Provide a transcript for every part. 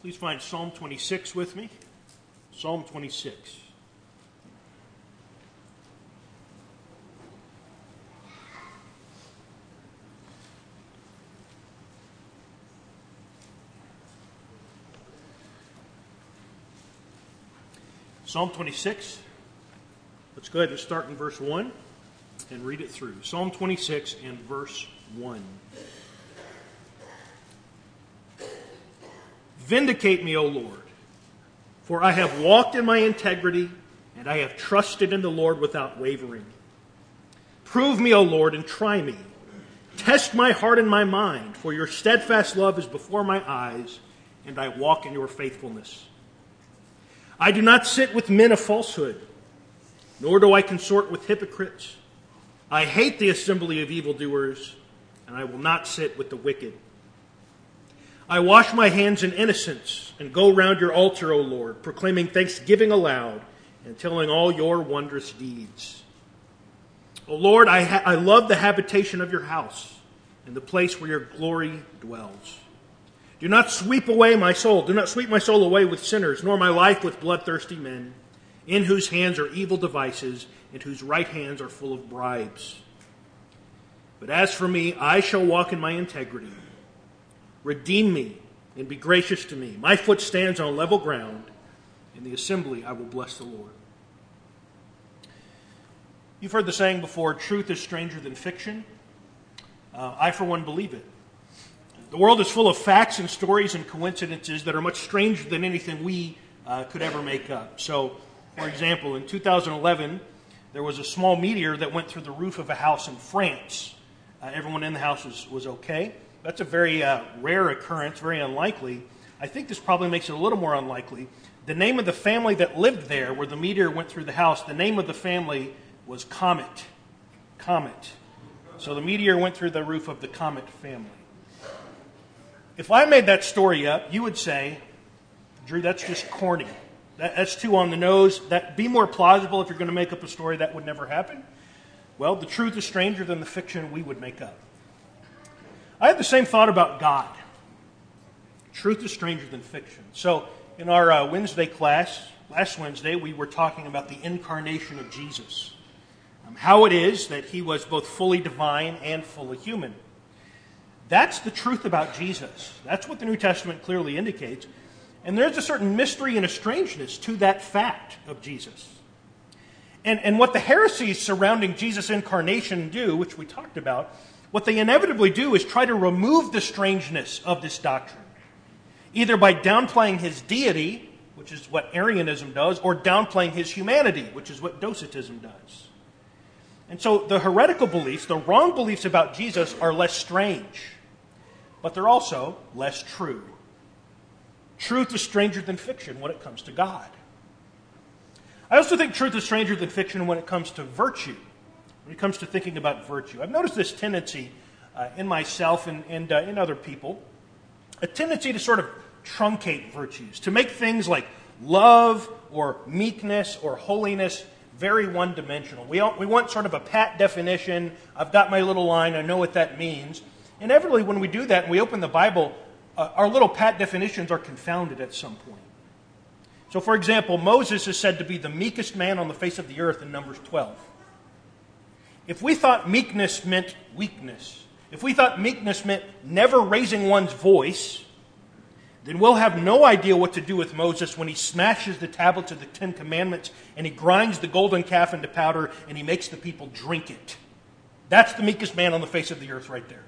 Please find Psalm 26 with me. Psalm 26. Psalm 26. Let's go ahead and start in verse 1 and read it through. Psalm 26 and verse 1. Vindicate me, O Lord, for I have walked in my integrity, and I have trusted in the Lord without wavering. Prove me, O Lord, and try me. Test my heart and my mind, for your steadfast love is before my eyes, and I walk in your faithfulness. I do not sit with men of falsehood, nor do I consort with hypocrites. I hate the assembly of evildoers, and I will not sit with the wicked. I wash my hands in innocence and go round your altar, O Lord, proclaiming thanksgiving aloud and telling all your wondrous deeds. O Lord, I, ha- I love the habitation of your house and the place where your glory dwells. Do not sweep away my soul. Do not sweep my soul away with sinners, nor my life with bloodthirsty men, in whose hands are evil devices, and whose right hands are full of bribes. But as for me, I shall walk in my integrity. Redeem me and be gracious to me. My foot stands on level ground. In the assembly, I will bless the Lord. You've heard the saying before truth is stranger than fiction. Uh, I, for one, believe it. The world is full of facts and stories and coincidences that are much stranger than anything we uh, could ever make up. So, for example, in 2011, there was a small meteor that went through the roof of a house in France. Uh, everyone in the house was, was okay. That's a very uh, rare occurrence, very unlikely. I think this probably makes it a little more unlikely. The name of the family that lived there, where the meteor went through the house, the name of the family was Comet. Comet. So the meteor went through the roof of the Comet family. If I made that story up, you would say, Drew, that's just corny. That, that's too on the nose. That be more plausible if you're going to make up a story that would never happen. Well, the truth is stranger than the fiction we would make up. I had the same thought about God. Truth is stranger than fiction. So, in our uh, Wednesday class, last Wednesday, we were talking about the incarnation of Jesus. Um, how it is that he was both fully divine and fully human. That's the truth about Jesus. That's what the New Testament clearly indicates. And there's a certain mystery and a strangeness to that fact of Jesus. And, and what the heresies surrounding Jesus' incarnation do, which we talked about, what they inevitably do is try to remove the strangeness of this doctrine, either by downplaying his deity, which is what Arianism does, or downplaying his humanity, which is what Docetism does. And so the heretical beliefs, the wrong beliefs about Jesus, are less strange, but they're also less true. Truth is stranger than fiction when it comes to God. I also think truth is stranger than fiction when it comes to virtue when it comes to thinking about virtue. I've noticed this tendency uh, in myself and, and uh, in other people a tendency to sort of truncate virtues, to make things like love or meekness or holiness very one dimensional. We, we want sort of a pat definition. I've got my little line, I know what that means. Inevitably, when we do that and we open the Bible, uh, our little pat definitions are confounded at some point. So, for example, Moses is said to be the meekest man on the face of the earth in Numbers 12. If we thought meekness meant weakness, if we thought meekness meant never raising one's voice, then we'll have no idea what to do with Moses when he smashes the tablets of the Ten Commandments and he grinds the golden calf into powder and he makes the people drink it. That's the meekest man on the face of the earth right there.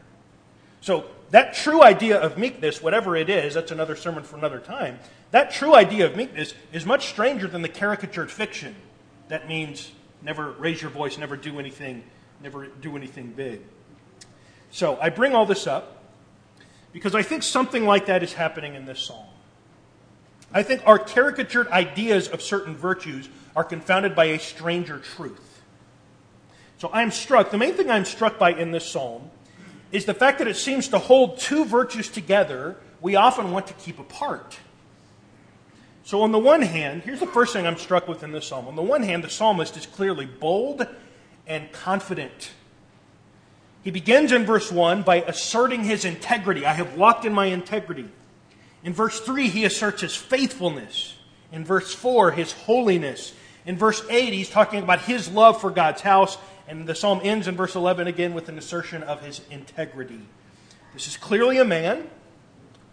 So, that true idea of meekness, whatever it is, that's another sermon for another time. That true idea of meekness is much stranger than the caricatured fiction that means never raise your voice, never do anything, never do anything big. So I bring all this up because I think something like that is happening in this psalm. I think our caricatured ideas of certain virtues are confounded by a stranger truth. So I'm struck, the main thing I'm struck by in this psalm is the fact that it seems to hold two virtues together we often want to keep apart. So, on the one hand, here's the first thing I'm struck with in this psalm. On the one hand, the psalmist is clearly bold and confident. He begins in verse 1 by asserting his integrity. I have walked in my integrity. In verse 3, he asserts his faithfulness. In verse 4, his holiness. In verse 8, he's talking about his love for God's house. And the psalm ends in verse 11 again with an assertion of his integrity. This is clearly a man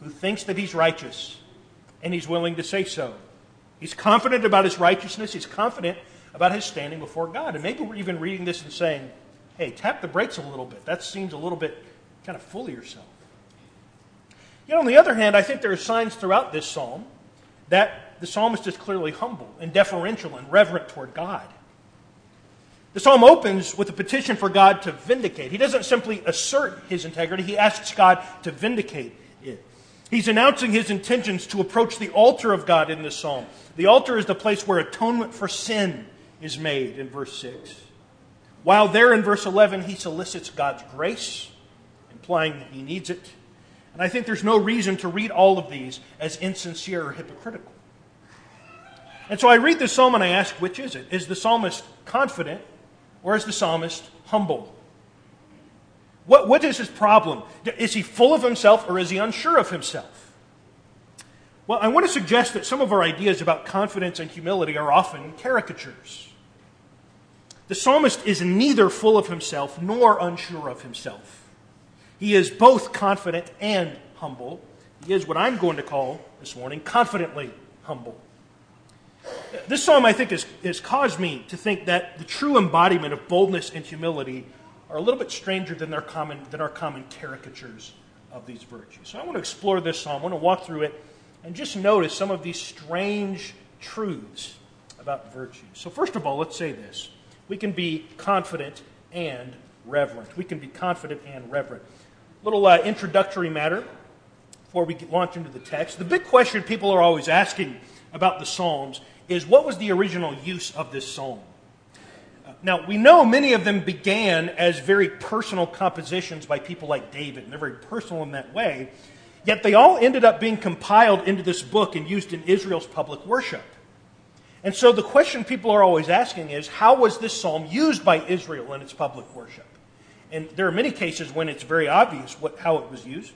who thinks that he's righteous, and he's willing to say so. He's confident about his righteousness, he's confident about his standing before God. And maybe we're even reading this and saying, hey, tap the brakes a little bit. That seems a little bit kind of full of yourself. You know, on the other hand, I think there are signs throughout this psalm that the psalmist is clearly humble and deferential and reverent toward God. The psalm opens with a petition for God to vindicate. He doesn't simply assert his integrity, he asks God to vindicate it. He's announcing his intentions to approach the altar of God in this psalm. The altar is the place where atonement for sin is made in verse 6. While there in verse 11, he solicits God's grace, implying that he needs it. And I think there's no reason to read all of these as insincere or hypocritical. And so I read the psalm and I ask, which is it? Is the psalmist confident or is the psalmist humble? What, what is his problem? Is he full of himself or is he unsure of himself? Well, I want to suggest that some of our ideas about confidence and humility are often caricatures. The psalmist is neither full of himself nor unsure of himself. He is both confident and humble. He is what I'm going to call this morning confidently humble. This psalm, I think, has, has caused me to think that the true embodiment of boldness and humility are a little bit stranger than, their common, than our common caricatures of these virtues. So I want to explore this psalm. I want to walk through it and just notice some of these strange truths about virtue. So, first of all, let's say this we can be confident and reverent. We can be confident and reverent. A Little uh, introductory matter before we launch into the text. The big question people are always asking about the Psalms is what was the original use of this psalm? Uh, now, we know many of them began as very personal compositions by people like David, and they're very personal in that way, yet they all ended up being compiled into this book and used in Israel's public worship. And so the question people are always asking is how was this psalm used by Israel in its public worship? And there are many cases when it's very obvious what, how it was used.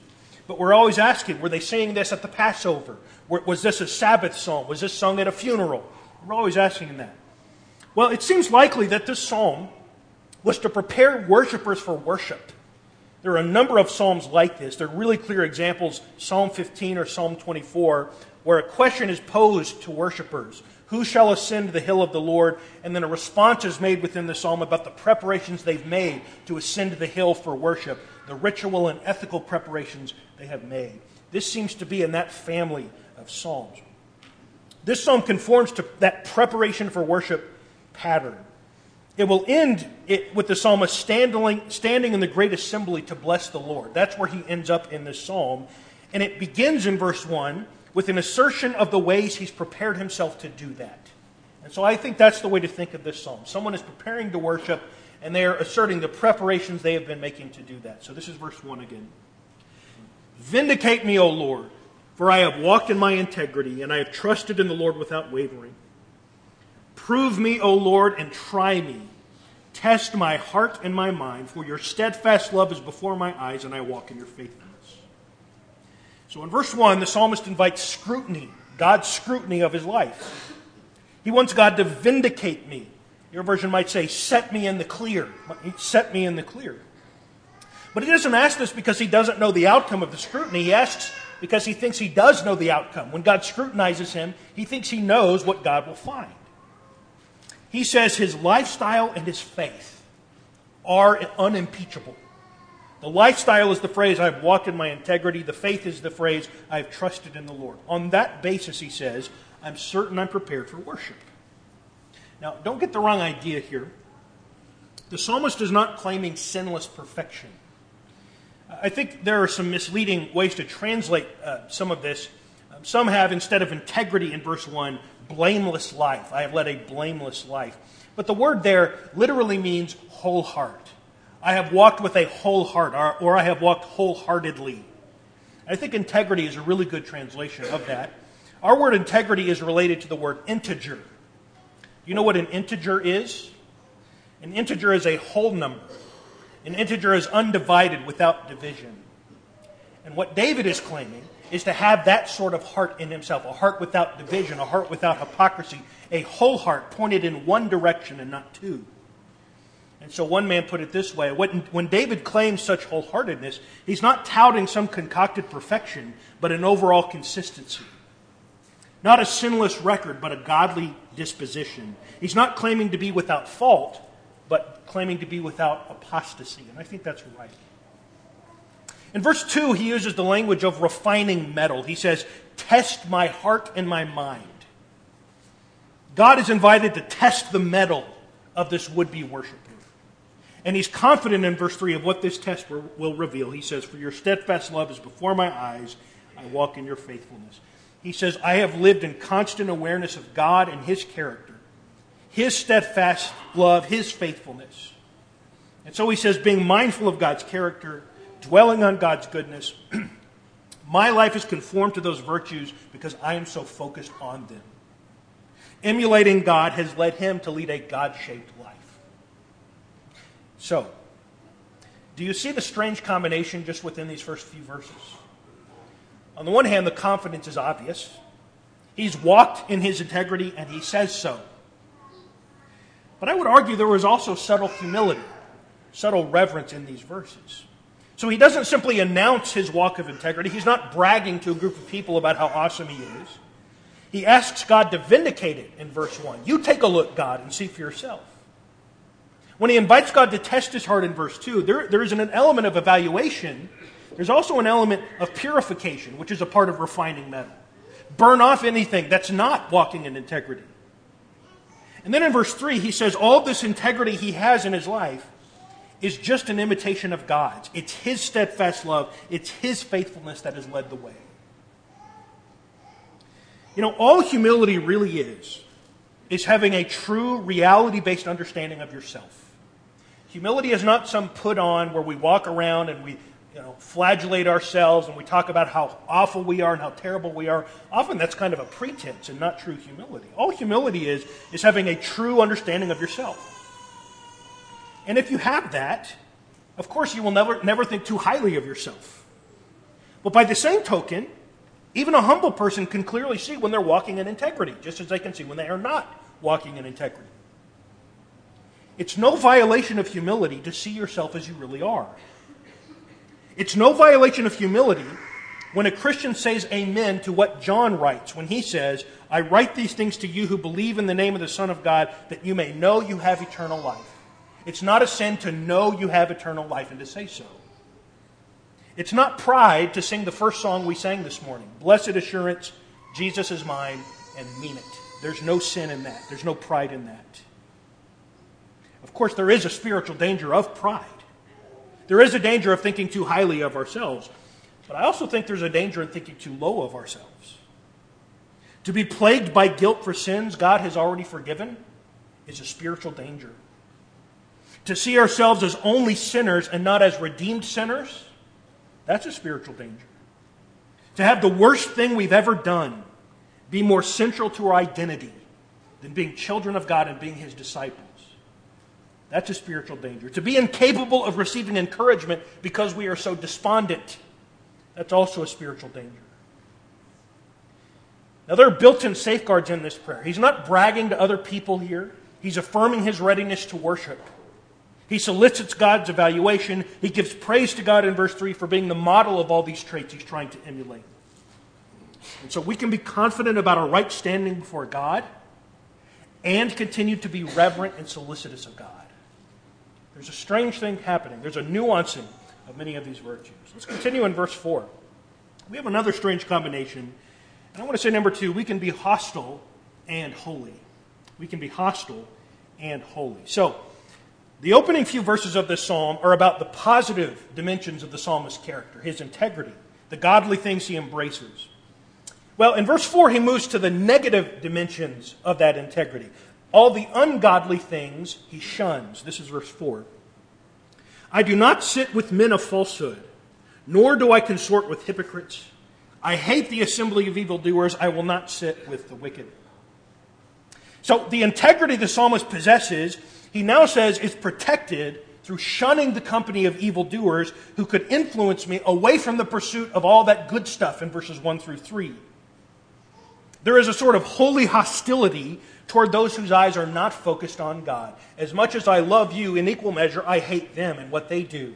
But we're always asking were they saying this at the Passover? Was this a Sabbath psalm? Was this sung at a funeral? We're always asking that. Well, it seems likely that this psalm was to prepare worshipers for worship. There are a number of psalms like this. They're really clear examples Psalm 15 or Psalm 24, where a question is posed to worshipers Who shall ascend the hill of the Lord? And then a response is made within the psalm about the preparations they've made to ascend the hill for worship, the ritual and ethical preparations they have made. This seems to be in that family of psalms. This psalm conforms to that preparation for worship pattern. It will end it with the psalmist standing, standing in the great assembly to bless the Lord. That's where he ends up in this psalm. And it begins in verse 1 with an assertion of the ways he's prepared himself to do that. And so I think that's the way to think of this psalm. Someone is preparing to worship, and they are asserting the preparations they have been making to do that. So this is verse 1 again. Vindicate me, O Lord, for I have walked in my integrity, and I have trusted in the Lord without wavering. Prove me, O Lord, and try me. Test my heart and my mind, for your steadfast love is before my eyes, and I walk in your faithfulness. So in verse 1, the psalmist invites scrutiny, God's scrutiny of his life. He wants God to vindicate me. Your version might say, set me in the clear. Set me in the clear. But he doesn't ask this because he doesn't know the outcome of the scrutiny. He asks because he thinks he does know the outcome. When God scrutinizes him, he thinks he knows what God will find. He says his lifestyle and his faith are unimpeachable. The lifestyle is the phrase, I've walked in my integrity. The faith is the phrase, I've trusted in the Lord. On that basis, he says, I'm certain I'm prepared for worship. Now, don't get the wrong idea here. The psalmist is not claiming sinless perfection. I think there are some misleading ways to translate uh, some of this. Um, some have, instead of integrity in verse 1, blameless life. I have led a blameless life. But the word there literally means whole heart. I have walked with a whole heart, or, or I have walked wholeheartedly. I think integrity is a really good translation of that. Our word integrity is related to the word integer. You know what an integer is? An integer is a whole number. An integer is undivided without division. And what David is claiming is to have that sort of heart in himself a heart without division, a heart without hypocrisy, a whole heart pointed in one direction and not two. And so one man put it this way when, David claims such wholeheartedness, he's not touting some concocted perfection, but an overall consistency. Not a sinless record, but a godly disposition. He's not claiming to be without fault, but claiming to be without apostasy. And I think that's right. In verse 2, he uses the language of refining metal. He says, Test my heart and my mind. God is invited to test the metal of this would be worshiper. And he's confident in verse 3 of what this test will reveal. He says, For your steadfast love is before my eyes, I walk in your faithfulness. He says, I have lived in constant awareness of God and his character, his steadfast love, his faithfulness. And so he says, being mindful of God's character, dwelling on God's goodness, my life is conformed to those virtues because I am so focused on them. Emulating God has led him to lead a God shaped. So, do you see the strange combination just within these first few verses? On the one hand, the confidence is obvious. He's walked in his integrity and he says so. But I would argue there was also subtle humility, subtle reverence in these verses. So he doesn't simply announce his walk of integrity. He's not bragging to a group of people about how awesome he is. He asks God to vindicate it in verse 1. You take a look, God, and see for yourself. When he invites God to test his heart in verse 2, there, there is an element of evaluation. There's also an element of purification, which is a part of refining metal. Burn off anything that's not walking in integrity. And then in verse 3, he says all this integrity he has in his life is just an imitation of God's. It's his steadfast love, it's his faithfulness that has led the way. You know, all humility really is, is having a true reality based understanding of yourself. Humility is not some put on where we walk around and we you know, flagellate ourselves and we talk about how awful we are and how terrible we are. Often that's kind of a pretense and not true humility. All humility is, is having a true understanding of yourself. And if you have that, of course you will never, never think too highly of yourself. But by the same token, even a humble person can clearly see when they're walking in integrity, just as they can see when they are not walking in integrity. It's no violation of humility to see yourself as you really are. It's no violation of humility when a Christian says amen to what John writes when he says, I write these things to you who believe in the name of the Son of God that you may know you have eternal life. It's not a sin to know you have eternal life and to say so. It's not pride to sing the first song we sang this morning Blessed Assurance, Jesus is mine, and mean it. There's no sin in that, there's no pride in that. Of course, there is a spiritual danger of pride. There is a danger of thinking too highly of ourselves. But I also think there's a danger in thinking too low of ourselves. To be plagued by guilt for sins God has already forgiven is a spiritual danger. To see ourselves as only sinners and not as redeemed sinners, that's a spiritual danger. To have the worst thing we've ever done be more central to our identity than being children of God and being His disciples that's a spiritual danger. To be incapable of receiving encouragement because we are so despondent. That's also a spiritual danger. Now, there are built in safeguards in this prayer. He's not bragging to other people here, he's affirming his readiness to worship. He solicits God's evaluation. He gives praise to God in verse 3 for being the model of all these traits he's trying to emulate. And so we can be confident about our right standing before God and continue to be reverent and solicitous of God. There's a strange thing happening. There's a nuancing of many of these virtues. Let's continue in verse 4. We have another strange combination. And I want to say, number two, we can be hostile and holy. We can be hostile and holy. So, the opening few verses of this psalm are about the positive dimensions of the psalmist's character, his integrity, the godly things he embraces. Well, in verse 4, he moves to the negative dimensions of that integrity. All the ungodly things he shuns. This is verse 4. I do not sit with men of falsehood, nor do I consort with hypocrites. I hate the assembly of evildoers. I will not sit with the wicked. So the integrity the psalmist possesses, he now says, is protected through shunning the company of evildoers who could influence me away from the pursuit of all that good stuff in verses 1 through 3. There is a sort of holy hostility toward those whose eyes are not focused on God. As much as I love you, in equal measure, I hate them and what they do.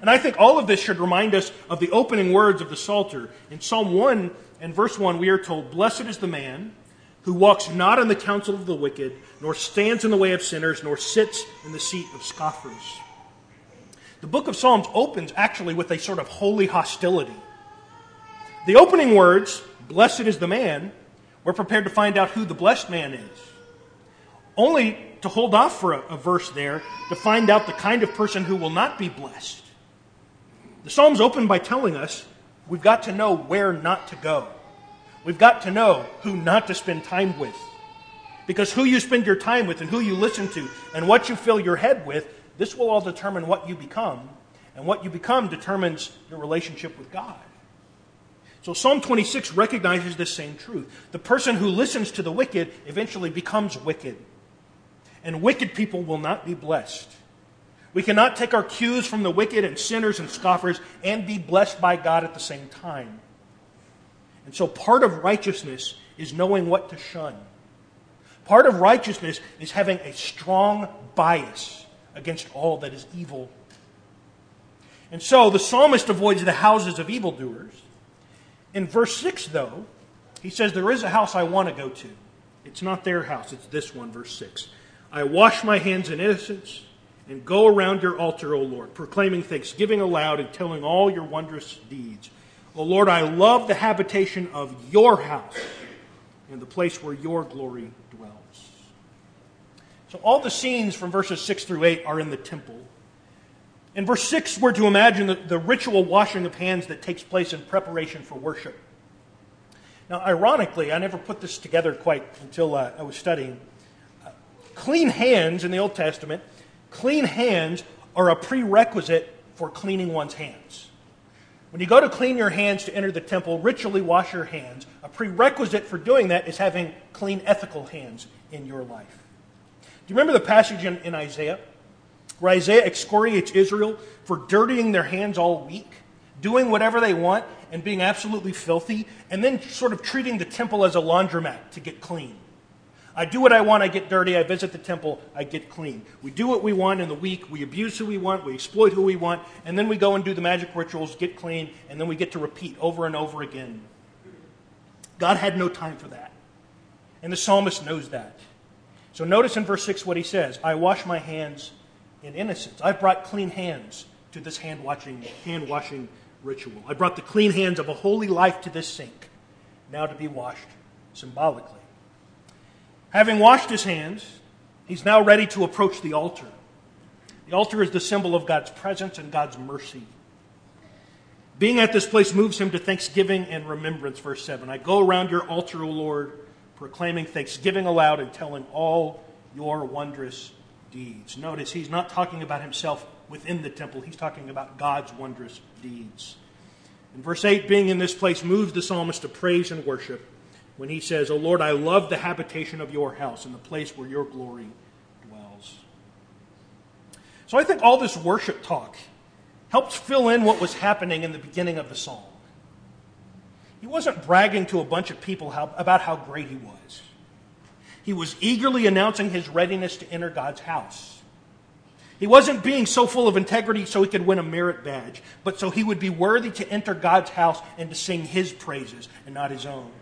And I think all of this should remind us of the opening words of the Psalter. In Psalm 1 and verse 1, we are told, Blessed is the man who walks not in the counsel of the wicked, nor stands in the way of sinners, nor sits in the seat of scoffers. The book of Psalms opens actually with a sort of holy hostility. The opening words, Blessed is the man, we're prepared to find out who the blessed man is. Only to hold off for a, a verse there to find out the kind of person who will not be blessed. The Psalms open by telling us we've got to know where not to go. We've got to know who not to spend time with. Because who you spend your time with and who you listen to and what you fill your head with, this will all determine what you become. And what you become determines your relationship with God. So Psalm 26 recognizes this same truth. The person who listens to the wicked eventually becomes wicked. And wicked people will not be blessed. We cannot take our cues from the wicked and sinners and scoffers and be blessed by God at the same time. And so part of righteousness is knowing what to shun. Part of righteousness is having a strong bias against all that is evil. And so the psalmist avoids the houses of evildoers. In verse 6, though, he says, There is a house I want to go to. It's not their house, it's this one, verse 6. I wash my hands in innocence and go around your altar, O Lord, proclaiming thanksgiving aloud and telling all your wondrous deeds. O Lord, I love the habitation of your house and the place where your glory dwells. So all the scenes from verses 6 through 8 are in the temple. In verse 6, we're to imagine the, the ritual washing of hands that takes place in preparation for worship. Now, ironically, I never put this together quite until uh, I was studying. Uh, clean hands in the Old Testament, clean hands are a prerequisite for cleaning one's hands. When you go to clean your hands to enter the temple, ritually wash your hands. A prerequisite for doing that is having clean ethical hands in your life. Do you remember the passage in, in Isaiah where Isaiah excoriates Israel for dirtying their hands all week, doing whatever they want, and being absolutely filthy, and then sort of treating the temple as a laundromat to get clean? I do what I want, I get dirty, I visit the temple, I get clean. We do what we want in the week, we abuse who we want, we exploit who we want, and then we go and do the magic rituals, get clean, and then we get to repeat over and over again. God had no time for that. And the psalmist knows that. So notice in verse 6 what he says I wash my hands in innocence. I've brought clean hands to this hand washing, hand washing ritual. I brought the clean hands of a holy life to this sink, now to be washed symbolically. Having washed his hands, he's now ready to approach the altar. The altar is the symbol of God's presence and God's mercy. Being at this place moves him to thanksgiving and remembrance, verse 7. I go around your altar, O Lord, proclaiming thanksgiving aloud and telling all your wondrous deeds. Notice he's not talking about himself within the temple, he's talking about God's wondrous deeds. In verse 8, being in this place moves the psalmist to praise and worship when he says, O Lord, I love the habitation of your house and the place where your glory dwells. So I think all this worship talk helps fill in what was happening in the beginning of the psalm. He wasn't bragging to a bunch of people how, about how great he was. He was eagerly announcing his readiness to enter God's house. He wasn't being so full of integrity so he could win a merit badge, but so he would be worthy to enter God's house and to sing his praises and not his own.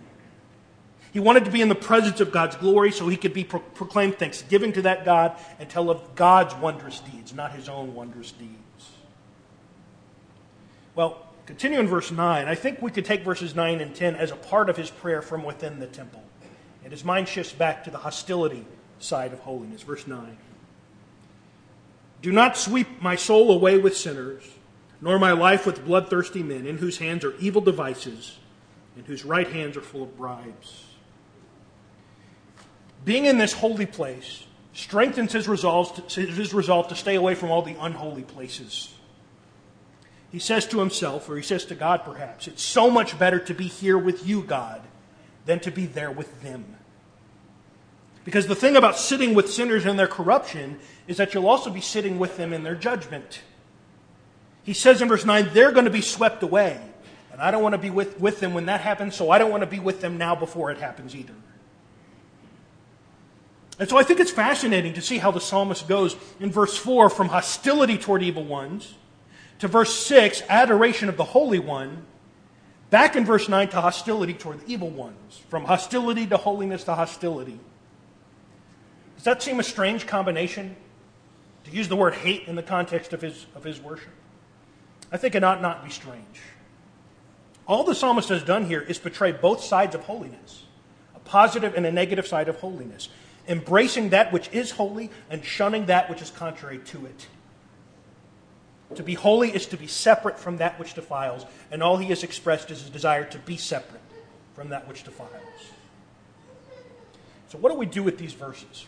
He wanted to be in the presence of God's glory so he could be pro- proclaimed thanksgiving to that God and tell of God's wondrous deeds, not his own wondrous deeds. Well, continue in verse 9. I think we could take verses 9 and 10 as a part of his prayer from within the temple. And his mind shifts back to the hostility side of holiness. Verse 9. Do not sweep my soul away with sinners, nor my life with bloodthirsty men, in whose hands are evil devices, and whose right hands are full of bribes being in this holy place strengthens his resolve, to, his resolve to stay away from all the unholy places. He says to himself, or he says to God perhaps, it's so much better to be here with you, God, than to be there with them. Because the thing about sitting with sinners in their corruption is that you'll also be sitting with them in their judgment. He says in verse 9, they're going to be swept away. And I don't want to be with, with them when that happens, so I don't want to be with them now before it happens either. And so I think it's fascinating to see how the psalmist goes in verse 4 from hostility toward evil ones to verse 6, adoration of the Holy One, back in verse 9 to hostility toward the evil ones, from hostility to holiness to hostility. Does that seem a strange combination? To use the word hate in the context of his, of his worship? I think it ought not be strange. All the psalmist has done here is portray both sides of holiness a positive and a negative side of holiness, embracing that which is holy and shunning that which is contrary to it. To be holy is to be separate from that which defiles, and all he has expressed is his desire to be separate from that which defiles. So, what do we do with these verses?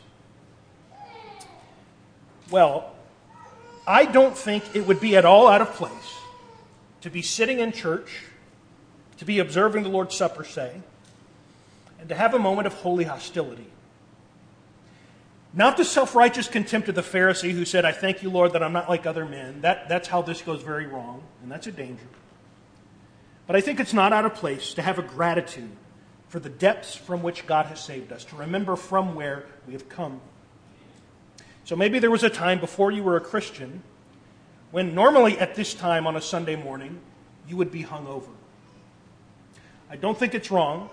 Well, I don't think it would be at all out of place to be sitting in church, to be observing the Lord's Supper, say, and to have a moment of holy hostility. Not the self righteous contempt of the Pharisee who said, I thank you, Lord, that I'm not like other men. That, that's how this goes very wrong, and that's a danger. But I think it's not out of place to have a gratitude for the depths from which God has saved us, to remember from where we have come. So maybe there was a time before you were a Christian when normally at this time on a Sunday morning you would be hungover. I don't think it's wrong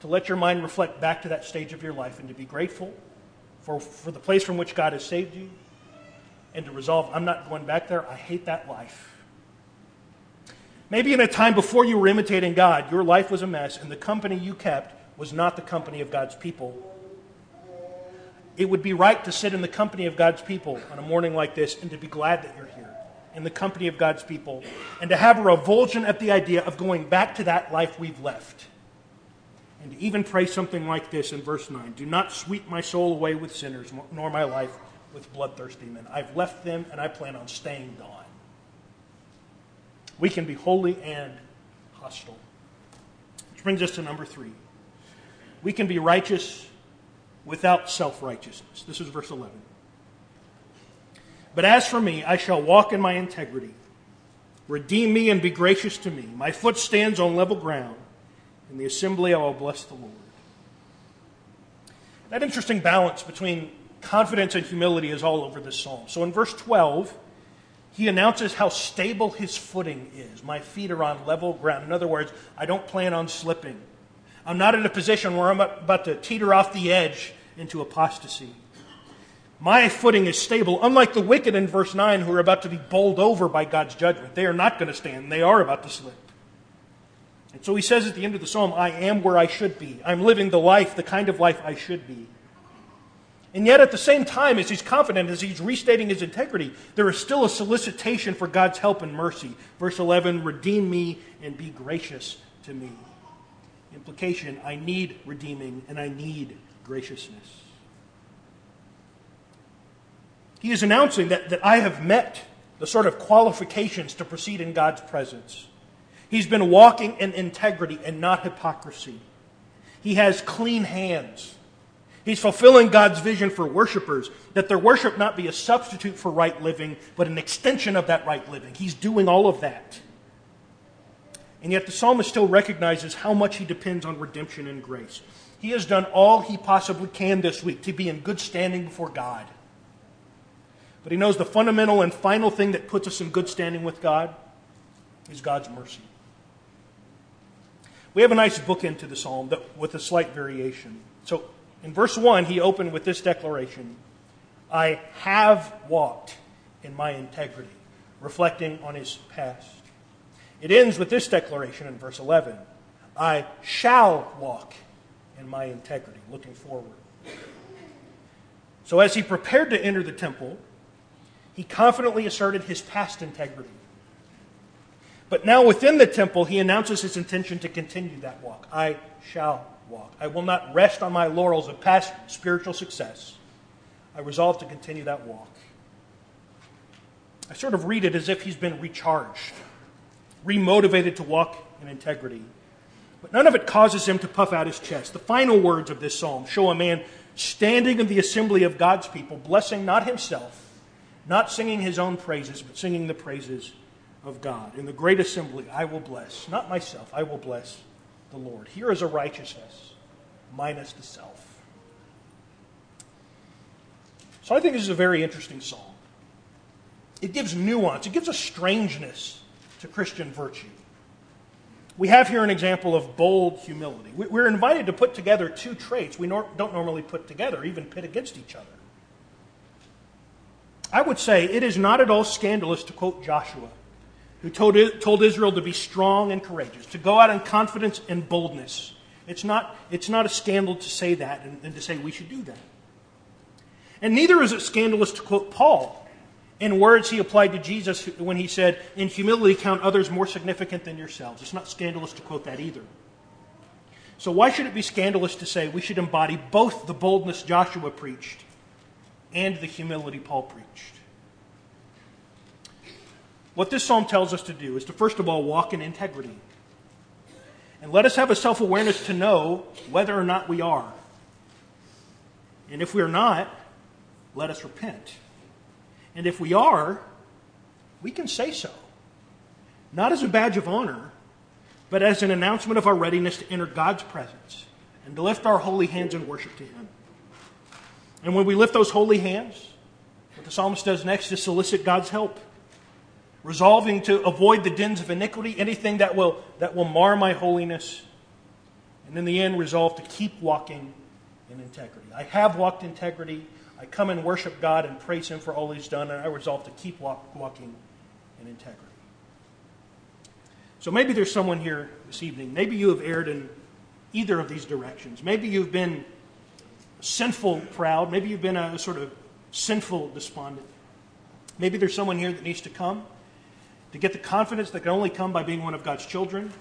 to let your mind reflect back to that stage of your life and to be grateful for, for the place from which God has saved you and to resolve, I'm not going back there. I hate that life. Maybe in a time before you were imitating God, your life was a mess and the company you kept was not the company of God's people it would be right to sit in the company of God's people on a morning like this and to be glad that you're here in the company of God's people and to have a revulsion at the idea of going back to that life we've left. And to even pray something like this in verse 9 Do not sweep my soul away with sinners, nor my life with bloodthirsty men. I've left them and I plan on staying gone. We can be holy and hostile. Which brings us to number three. We can be righteous without self righteousness. This is verse 11. But as for me, I shall walk in my integrity. Redeem me and be gracious to me. My foot stands on level ground. In the assembly, I will bless the Lord. That interesting balance between confidence and humility is all over this psalm. So in verse 12, he announces how stable his footing is. My feet are on level ground. In other words, I don't plan on slipping. I'm not in a position where I'm about to teeter off the edge into apostasy. My footing is stable, unlike the wicked in verse 9 who are about to be bowled over by God's judgment. They are not going to stand, they are about to slip. And so he says at the end of the psalm, I am where I should be. I'm living the life, the kind of life I should be. And yet, at the same time, as he's confident, as he's restating his integrity, there is still a solicitation for God's help and mercy. Verse 11 Redeem me and be gracious to me. Implication I need redeeming and I need graciousness. He is announcing that, that I have met the sort of qualifications to proceed in God's presence. He's been walking in integrity and not hypocrisy. He has clean hands. He's fulfilling God's vision for worshipers, that their worship not be a substitute for right living, but an extension of that right living. He's doing all of that. And yet the psalmist still recognizes how much he depends on redemption and grace. He has done all he possibly can this week to be in good standing before God. But he knows the fundamental and final thing that puts us in good standing with God is God's mercy. We have a nice book into the psalm that, with a slight variation. So in verse 1, he opened with this declaration I have walked in my integrity, reflecting on his past. It ends with this declaration in verse 11 I shall walk in my integrity, looking forward. So, as he prepared to enter the temple, he confidently asserted his past integrity. But now within the temple, he announces his intention to continue that walk. I shall walk. I will not rest on my laurels of past spiritual success. I resolve to continue that walk. I sort of read it as if he's been recharged remotivated to walk in integrity. But none of it causes him to puff out his chest. The final words of this psalm show a man standing in the assembly of God's people, blessing not himself, not singing his own praises, but singing the praises of God. In the great assembly, I will bless, not myself, I will bless the Lord. Here is a righteousness minus the self. So I think this is a very interesting psalm. It gives nuance, it gives a strangeness to Christian virtue. We have here an example of bold humility. We're invited to put together two traits we don't normally put together, even pit against each other. I would say it is not at all scandalous to quote Joshua, who told, told Israel to be strong and courageous, to go out in confidence and boldness. It's not, it's not a scandal to say that and, and to say we should do that. And neither is it scandalous to quote Paul in words he applied to Jesus when he said, In humility, count others more significant than yourselves. It's not scandalous to quote that either. So, why should it be scandalous to say we should embody both the boldness Joshua preached and the humility Paul preached? What this psalm tells us to do is to, first of all, walk in integrity. And let us have a self awareness to know whether or not we are. And if we are not, let us repent. And if we are, we can say so. Not as a badge of honor, but as an announcement of our readiness to enter God's presence and to lift our holy hands in worship to Him. And when we lift those holy hands, what the psalmist does next is solicit God's help, resolving to avoid the dens of iniquity, anything that will, that will mar my holiness, and in the end, resolve to keep walking in integrity. I have walked integrity. I come and worship God and praise Him for all He's done, and I resolve to keep walk, walking in integrity. So maybe there's someone here this evening. Maybe you have erred in either of these directions. Maybe you've been sinful proud. Maybe you've been a sort of sinful despondent. Maybe there's someone here that needs to come to get the confidence that can only come by being one of God's children,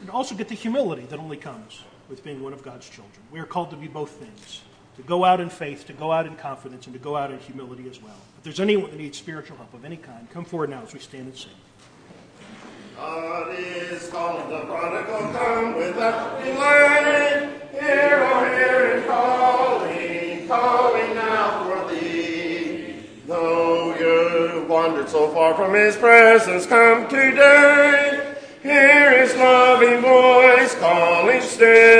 and also get the humility that only comes with being one of God's children. We are called to be both things to go out in faith, to go out in confidence, and to go out in humility as well. If there's anyone that needs spiritual help of any kind, come forward now as we stand and sing. God is calling the prodigal, come without delay. Hear, oh, hear him calling, calling now for thee. Though you wandered so far from his presence, come today. Hear his loving voice calling still.